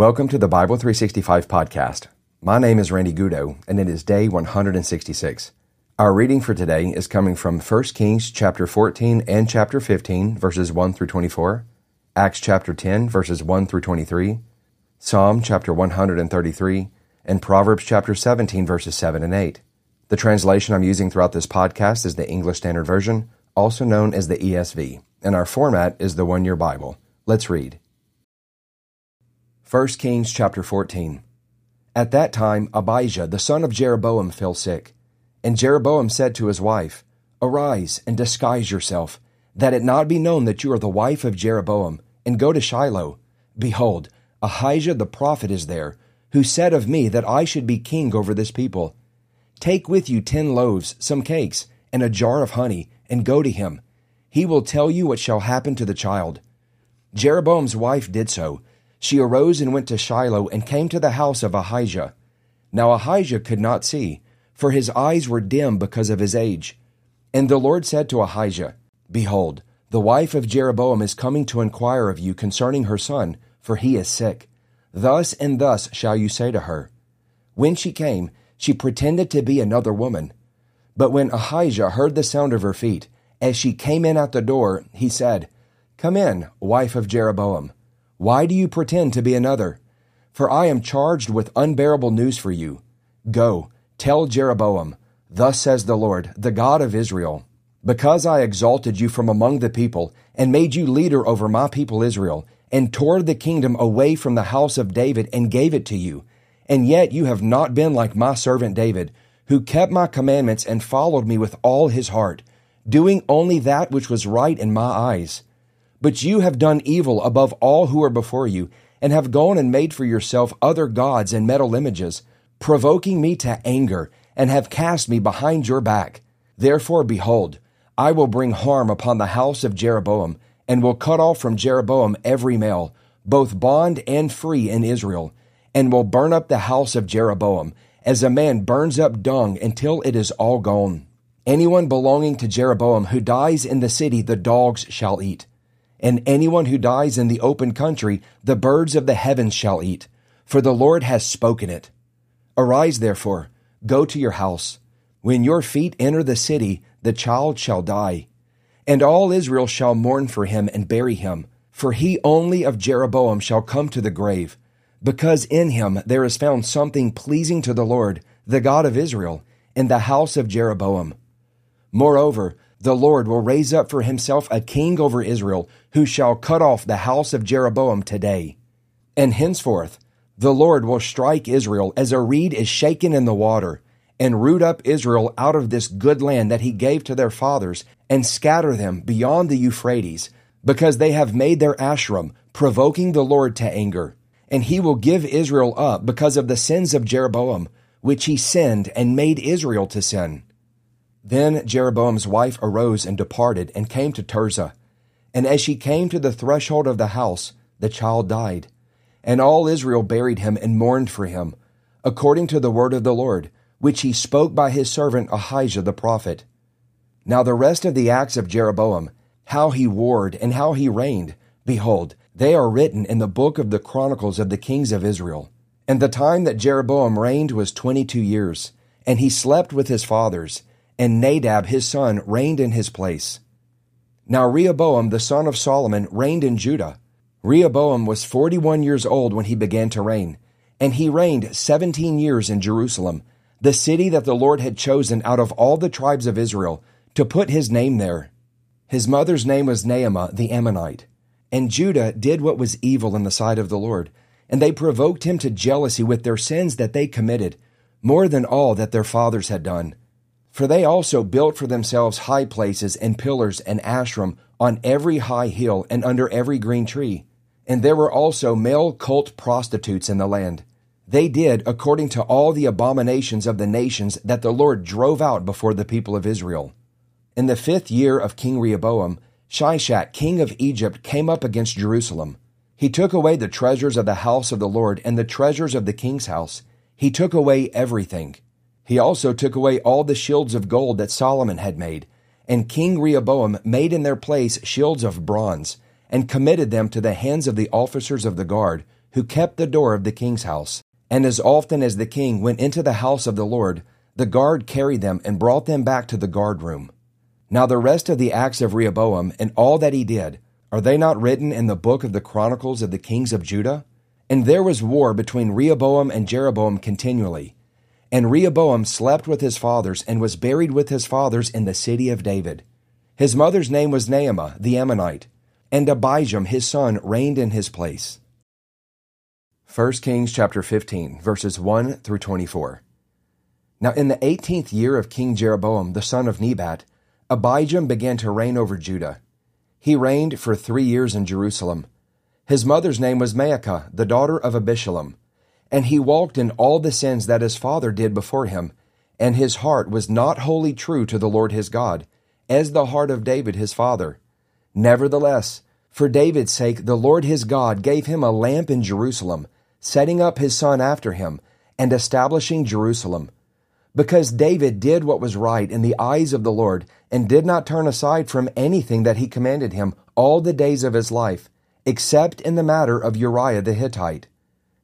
Welcome to the Bible 365 podcast. My name is Randy Goudeau, and it is day 166. Our reading for today is coming from 1 Kings chapter 14 and chapter 15, verses 1 through 24, Acts chapter 10, verses 1 through 23, Psalm chapter 133, and Proverbs chapter 17, verses 7 and 8. The translation I'm using throughout this podcast is the English Standard Version, also known as the ESV, and our format is the One Year Bible. Let's read. 1 Kings chapter 14. At that time Abijah the son of Jeroboam fell sick, and Jeroboam said to his wife, Arise and disguise yourself, that it not be known that you are the wife of Jeroboam, and go to Shiloh. Behold, Ahijah the prophet is there, who said of me that I should be king over this people. Take with you ten loaves, some cakes, and a jar of honey, and go to him. He will tell you what shall happen to the child. Jeroboam's wife did so she arose and went to Shiloh and came to the house of Ahijah. Now Ahijah could not see, for his eyes were dim because of his age. And the Lord said to Ahijah, Behold, the wife of Jeroboam is coming to inquire of you concerning her son, for he is sick. Thus and thus shall you say to her. When she came, she pretended to be another woman. But when Ahijah heard the sound of her feet, as she came in at the door, he said, Come in, wife of Jeroboam. Why do you pretend to be another? For I am charged with unbearable news for you. Go, tell Jeroboam, Thus says the Lord, the God of Israel, Because I exalted you from among the people, and made you leader over my people Israel, and tore the kingdom away from the house of David, and gave it to you, and yet you have not been like my servant David, who kept my commandments and followed me with all his heart, doing only that which was right in my eyes. But you have done evil above all who are before you, and have gone and made for yourself other gods and metal images, provoking me to anger, and have cast me behind your back. Therefore, behold, I will bring harm upon the house of Jeroboam, and will cut off from Jeroboam every male, both bond and free in Israel, and will burn up the house of Jeroboam, as a man burns up dung until it is all gone. Anyone belonging to Jeroboam who dies in the city, the dogs shall eat and anyone who dies in the open country, the birds of the heavens shall eat, for the Lord has spoken it. Arise, therefore, go to your house. When your feet enter the city, the child shall die. And all Israel shall mourn for him and bury him, for he only of Jeroboam shall come to the grave, because in him there is found something pleasing to the Lord, the God of Israel, in the house of Jeroboam. Moreover, the Lord will raise up for himself a king over Israel, who shall cut off the house of Jeroboam today. And henceforth, the Lord will strike Israel as a reed is shaken in the water, and root up Israel out of this good land that he gave to their fathers, and scatter them beyond the Euphrates, because they have made their Asherim, provoking the Lord to anger. And he will give Israel up because of the sins of Jeroboam, which he sinned and made Israel to sin. Then Jeroboam's wife arose and departed and came to Tirzah. And as she came to the threshold of the house, the child died. And all Israel buried him and mourned for him, according to the word of the Lord, which he spoke by his servant Ahijah the prophet. Now the rest of the acts of Jeroboam, how he warred and how he reigned, behold, they are written in the book of the chronicles of the kings of Israel. And the time that Jeroboam reigned was twenty two years, and he slept with his fathers and Nadab his son reigned in his place. Now Rehoboam the son of Solomon reigned in Judah. Rehoboam was forty one years old when he began to reign, and he reigned seventeen years in Jerusalem, the city that the Lord had chosen out of all the tribes of Israel, to put his name there. His mother's name was Naamah the Ammonite. And Judah did what was evil in the sight of the Lord, and they provoked him to jealousy with their sins that they committed, more than all that their fathers had done. For they also built for themselves high places and pillars and Asherim on every high hill and under every green tree. And there were also male cult prostitutes in the land. They did according to all the abominations of the nations that the Lord drove out before the people of Israel. In the fifth year of King Rehoboam, Shishak, king of Egypt, came up against Jerusalem. He took away the treasures of the house of the Lord and the treasures of the king's house. He took away everything. He also took away all the shields of gold that Solomon had made, and King Rehoboam made in their place shields of bronze, and committed them to the hands of the officers of the guard, who kept the door of the king's house. And as often as the king went into the house of the Lord, the guard carried them and brought them back to the guard room. Now the rest of the acts of Rehoboam and all that he did, are they not written in the book of the Chronicles of the kings of Judah? And there was war between Rehoboam and Jeroboam continually. And Rehoboam slept with his fathers and was buried with his fathers in the city of David. His mother's name was Naamah the Ammonite, and Abijam his son reigned in his place. 1 Kings chapter 15 verses 1 through 24. Now in the 18th year of King Jeroboam the son of Nebat, Abijam began to reign over Judah. He reigned for three years in Jerusalem. His mother's name was Maacah, the daughter of Abishalom. And he walked in all the sins that his father did before him, and his heart was not wholly true to the Lord his God, as the heart of David his father. Nevertheless, for David's sake, the Lord his God gave him a lamp in Jerusalem, setting up his son after him, and establishing Jerusalem because David did what was right in the eyes of the Lord and did not turn aside from anything that he commanded him all the days of his life, except in the matter of Uriah the Hittite.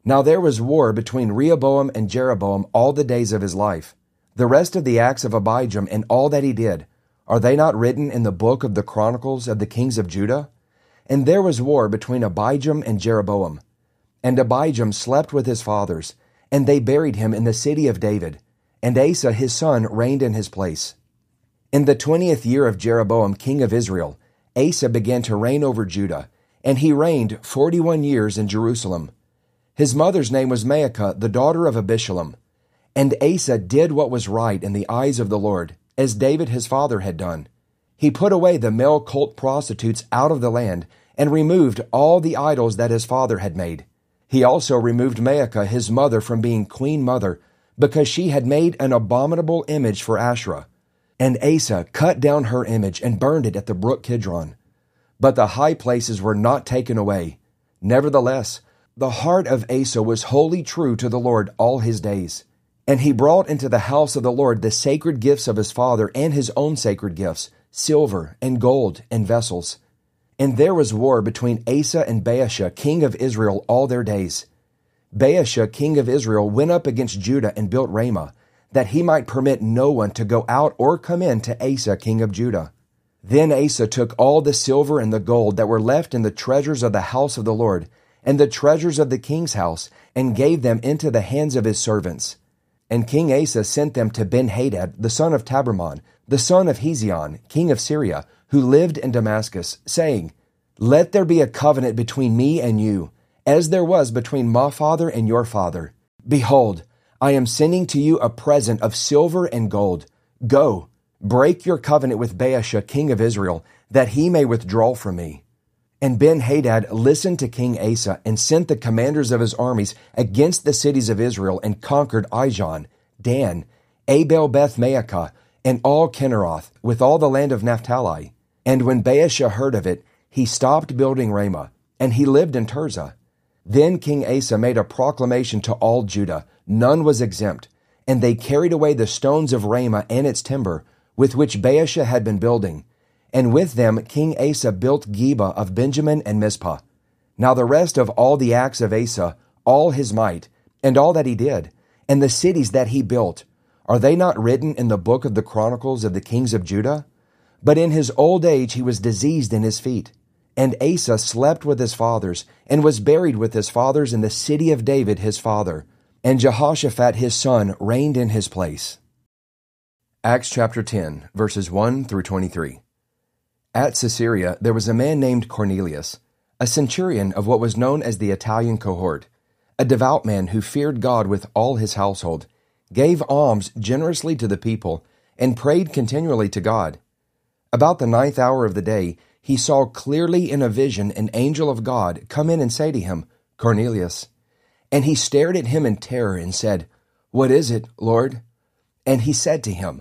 Now there was war between Rehoboam and Jeroboam all the days of his life. The rest of the acts of Abijam and all that he did, are they not written in the book of the Chronicles of the kings of Judah? And there was war between Abijam and Jeroboam. And Abijam slept with his fathers, and they buried him in the city of David and Asa his son reigned in his place. In the twentieth year of Jeroboam king of Israel, Asa began to reign over Judah, and he reigned forty one years in Jerusalem. His mother's name was Maacah, the daughter of Abishalom. And Asa did what was right in the eyes of the Lord, as David his father had done. He put away the male cult prostitutes out of the land, and removed all the idols that his father had made. He also removed Maacah his mother from being queen mother because she had made an abominable image for Asherah. And Asa cut down her image and burned it at the brook Kidron. But the high places were not taken away. Nevertheless, the heart of Asa was wholly true to the Lord all his days. And he brought into the house of the Lord the sacred gifts of his father and his own sacred gifts, silver and gold and vessels. And there was war between Asa and Baasha, king of Israel, all their days. Baasha, king of Israel, went up against Judah and built Ramah, that he might permit no one to go out or come in to Asa, king of Judah. Then Asa took all the silver and the gold that were left in the treasures of the house of the Lord, and the treasures of the king's house, and gave them into the hands of his servants. And King Asa sent them to Benhadad, the son of Tabrimmon, the son of Hezion, king of Syria, who lived in Damascus, saying, Let there be a covenant between me and you, as there was between my father and your father. Behold, I am sending to you a present of silver and gold. Go, break your covenant with Baasha, king of Israel, that he may withdraw from me. And Ben Hadad listened to King Asa and sent the commanders of his armies against the cities of Israel and conquered Ijon, Dan, Abel Beth Maacah, and all Chinneroth, with all the land of Naphtali. And when Baasha heard of it, he stopped building Ramah, and he lived in Tirzah. Then King Asa made a proclamation to all Judah, none was exempt, and they carried away the stones of Ramah and its timber, with which Baasha had been building. And with them King Asa built Geba of Benjamin and Mizpah. Now the rest of all the acts of Asa, all his might, and all that he did, and the cities that he built, are they not written in the book of the Chronicles of the kings of Judah? But in his old age he was diseased in his feet. And Asa slept with his fathers, and was buried with his fathers in the city of David his father. And Jehoshaphat his son reigned in his place. Acts chapter 10, verses 1 through 23. At Caesarea there was a man named Cornelius, a centurion of what was known as the Italian cohort, a devout man who feared God with all his household, gave alms generously to the people, and prayed continually to God. About the ninth hour of the day, he saw clearly in a vision an angel of God come in and say to him, Cornelius. And he stared at him in terror and said, What is it, Lord? And he said to him,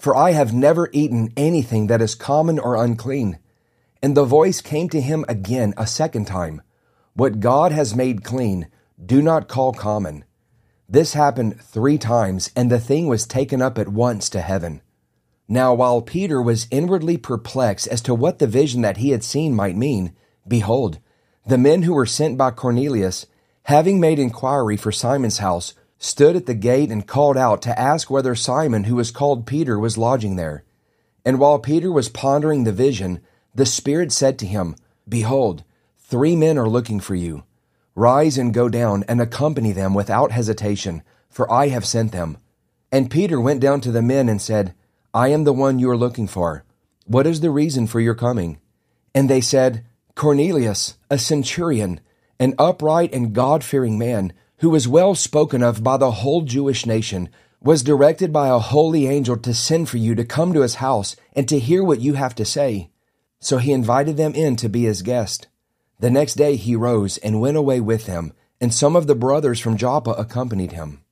for I have never eaten anything that is common or unclean. And the voice came to him again a second time, What God has made clean, do not call common. This happened three times, and the thing was taken up at once to heaven. Now, while Peter was inwardly perplexed as to what the vision that he had seen might mean, behold, the men who were sent by Cornelius having made inquiry for Simon's house, stood at the gate and called out to ask whether Simon, who was called Peter, was lodging there. And while Peter was pondering the vision, the Spirit said to him, Behold, three men are looking for you. Rise and go down and accompany them without hesitation, for I have sent them. And Peter went down to the men and said, I am the one you are looking for. What is the reason for your coming? And they said, Cornelius, a centurion, an upright and God fearing man, who was well spoken of by the whole Jewish nation, was directed by a holy angel to send for you to come to his house and to hear what you have to say. So he invited them in to be his guest. The next day he rose and went away with them, and some of the brothers from Joppa accompanied him.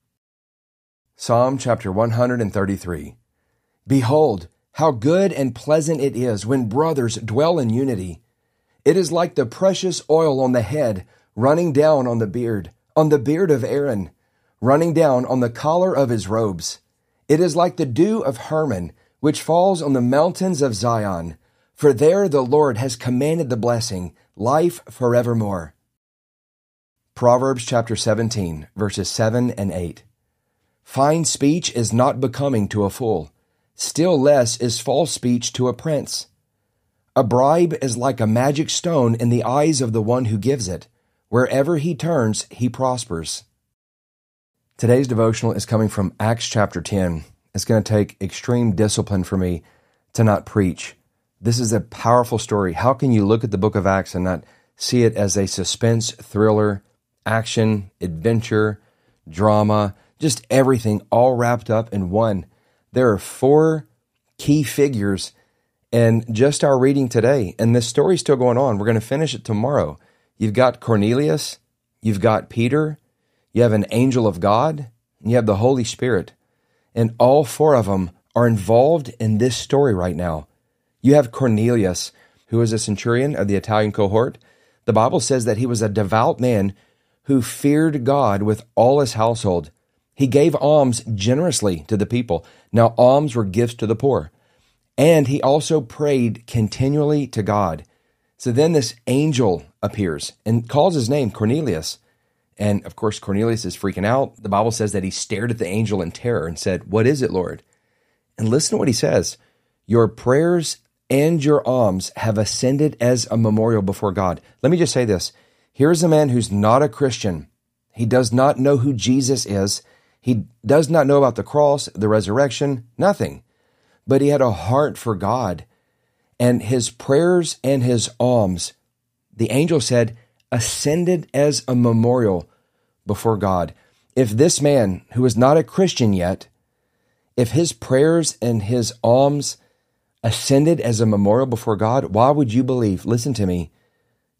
Psalm chapter 133 Behold, how good and pleasant it is when brothers dwell in unity. It is like the precious oil on the head running down on the beard, on the beard of Aaron, running down on the collar of his robes. It is like the dew of Hermon, which falls on the mountains of Zion. For there the Lord has commanded the blessing, life forevermore. Proverbs chapter 17, verses 7 and 8. Fine speech is not becoming to a fool, still less is false speech to a prince. A bribe is like a magic stone in the eyes of the one who gives it. Wherever he turns, he prospers. Today's devotional is coming from Acts chapter 10. It's going to take extreme discipline for me to not preach. This is a powerful story. How can you look at the book of Acts and not see it as a suspense, thriller, action, adventure, drama, just everything all wrapped up in one? There are four key figures in just our reading today, and this story's still going on. We're going to finish it tomorrow. You've got Cornelius, you've got Peter, you have an angel of God, and you have the Holy Spirit. And all four of them are involved in this story right now. You have Cornelius, who is a centurion of the Italian cohort. The Bible says that he was a devout man who feared God with all his household. He gave alms generously to the people. Now, alms were gifts to the poor. And he also prayed continually to God. So then this angel appears and calls his name Cornelius. And of course, Cornelius is freaking out. The Bible says that he stared at the angel in terror and said, What is it, Lord? And listen to what he says Your prayers and your alms have ascended as a memorial before God. Let me just say this here's a man who's not a Christian. He does not know who Jesus is. He does not know about the cross, the resurrection, nothing. But he had a heart for God and his prayers and his alms, the angel said, ascended as a memorial before God. If this man, who is not a Christian yet, if his prayers and his alms ascended as a memorial before God, why would you believe? Listen to me.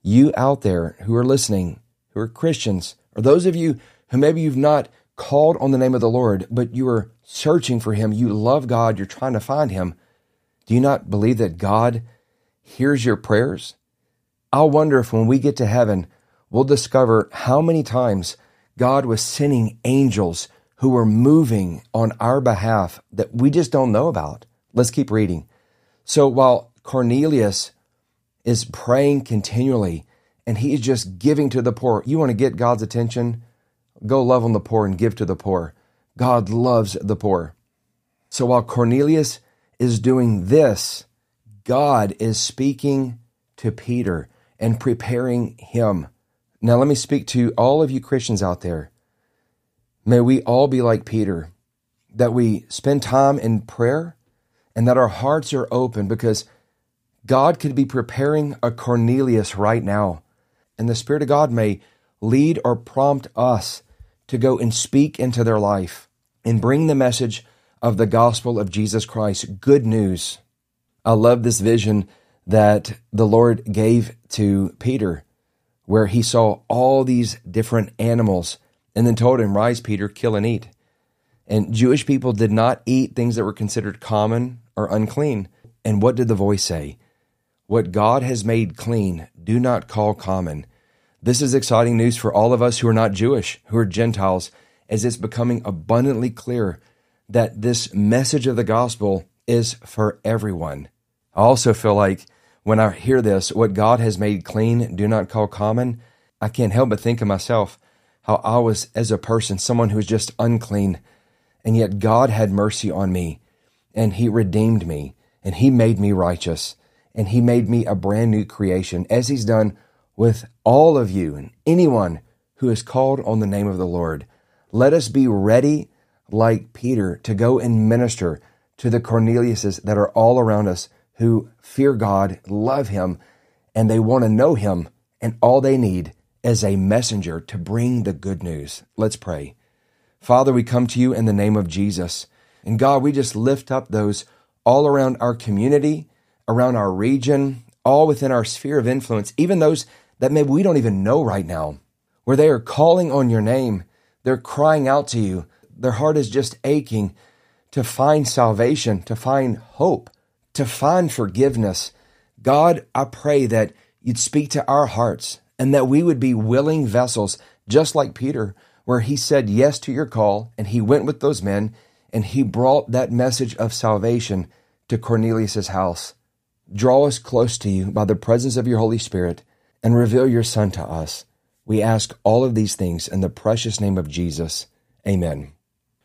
You out there who are listening, who are Christians, or those of you who maybe you've not called on the name of the Lord, but you are searching for him, you love God, you're trying to find him. Do you not believe that God hears your prayers? I'll wonder if when we get to heaven, we'll discover how many times God was sending angels who were moving on our behalf that we just don't know about. Let's keep reading. So while Cornelius is praying continually and he is just giving to the poor, you want to get God's attention? Go love on the poor and give to the poor. God loves the poor. So while Cornelius is doing this, God is speaking to Peter and preparing him. Now, let me speak to all of you Christians out there. May we all be like Peter, that we spend time in prayer and that our hearts are open because God could be preparing a Cornelius right now. And the Spirit of God may lead or prompt us to go and speak into their life and bring the message of the gospel of Jesus Christ, good news. I love this vision that the Lord gave to Peter, where he saw all these different animals and then told him, Rise, Peter, kill and eat. And Jewish people did not eat things that were considered common or unclean. And what did the voice say? What God has made clean, do not call common. This is exciting news for all of us who are not Jewish, who are Gentiles, as it's becoming abundantly clear that this message of the gospel is for everyone. I also feel like when I hear this, what God has made clean, do not call common, I can't help but think of myself how I was, as a person, someone who was just unclean, and yet God had mercy on me, and He redeemed me, and He made me righteous, and He made me a brand new creation, as He's done with all of you and anyone who is called on the name of the Lord. Let us be ready like Peter to go and minister to the Corneliuses that are all around us who fear God, love Him, and they want to know Him, and all they need is a messenger to bring the good news. Let's pray. Father, we come to you in the name of Jesus. And God, we just lift up those all around our community, around our region, all within our sphere of influence, even those that maybe we don't even know right now, where they are calling on your name. They're crying out to you their heart is just aching to find salvation, to find hope, to find forgiveness. God, I pray that you'd speak to our hearts and that we would be willing vessels, just like Peter, where he said yes to your call and he went with those men and he brought that message of salvation to Cornelius's house. Draw us close to you by the presence of your Holy Spirit and reveal your Son to us. We ask all of these things in the precious name of Jesus. Amen.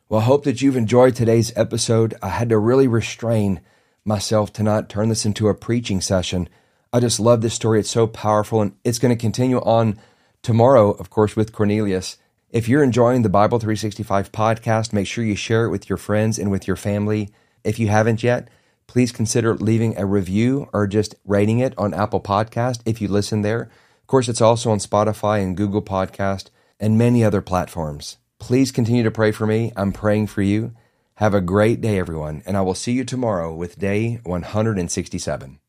Well, I hope that you've enjoyed today's episode. I had to really restrain myself to not turn this into a preaching session. I just love this story. It's so powerful, and it's going to continue on tomorrow, of course, with Cornelius. If you're enjoying the Bible 365 podcast, make sure you share it with your friends and with your family. If you haven't yet, please consider leaving a review or just rating it on Apple Podcast if you listen there. Of course, it's also on Spotify and Google Podcast and many other platforms. Please continue to pray for me. I'm praying for you. Have a great day, everyone, and I will see you tomorrow with day 167.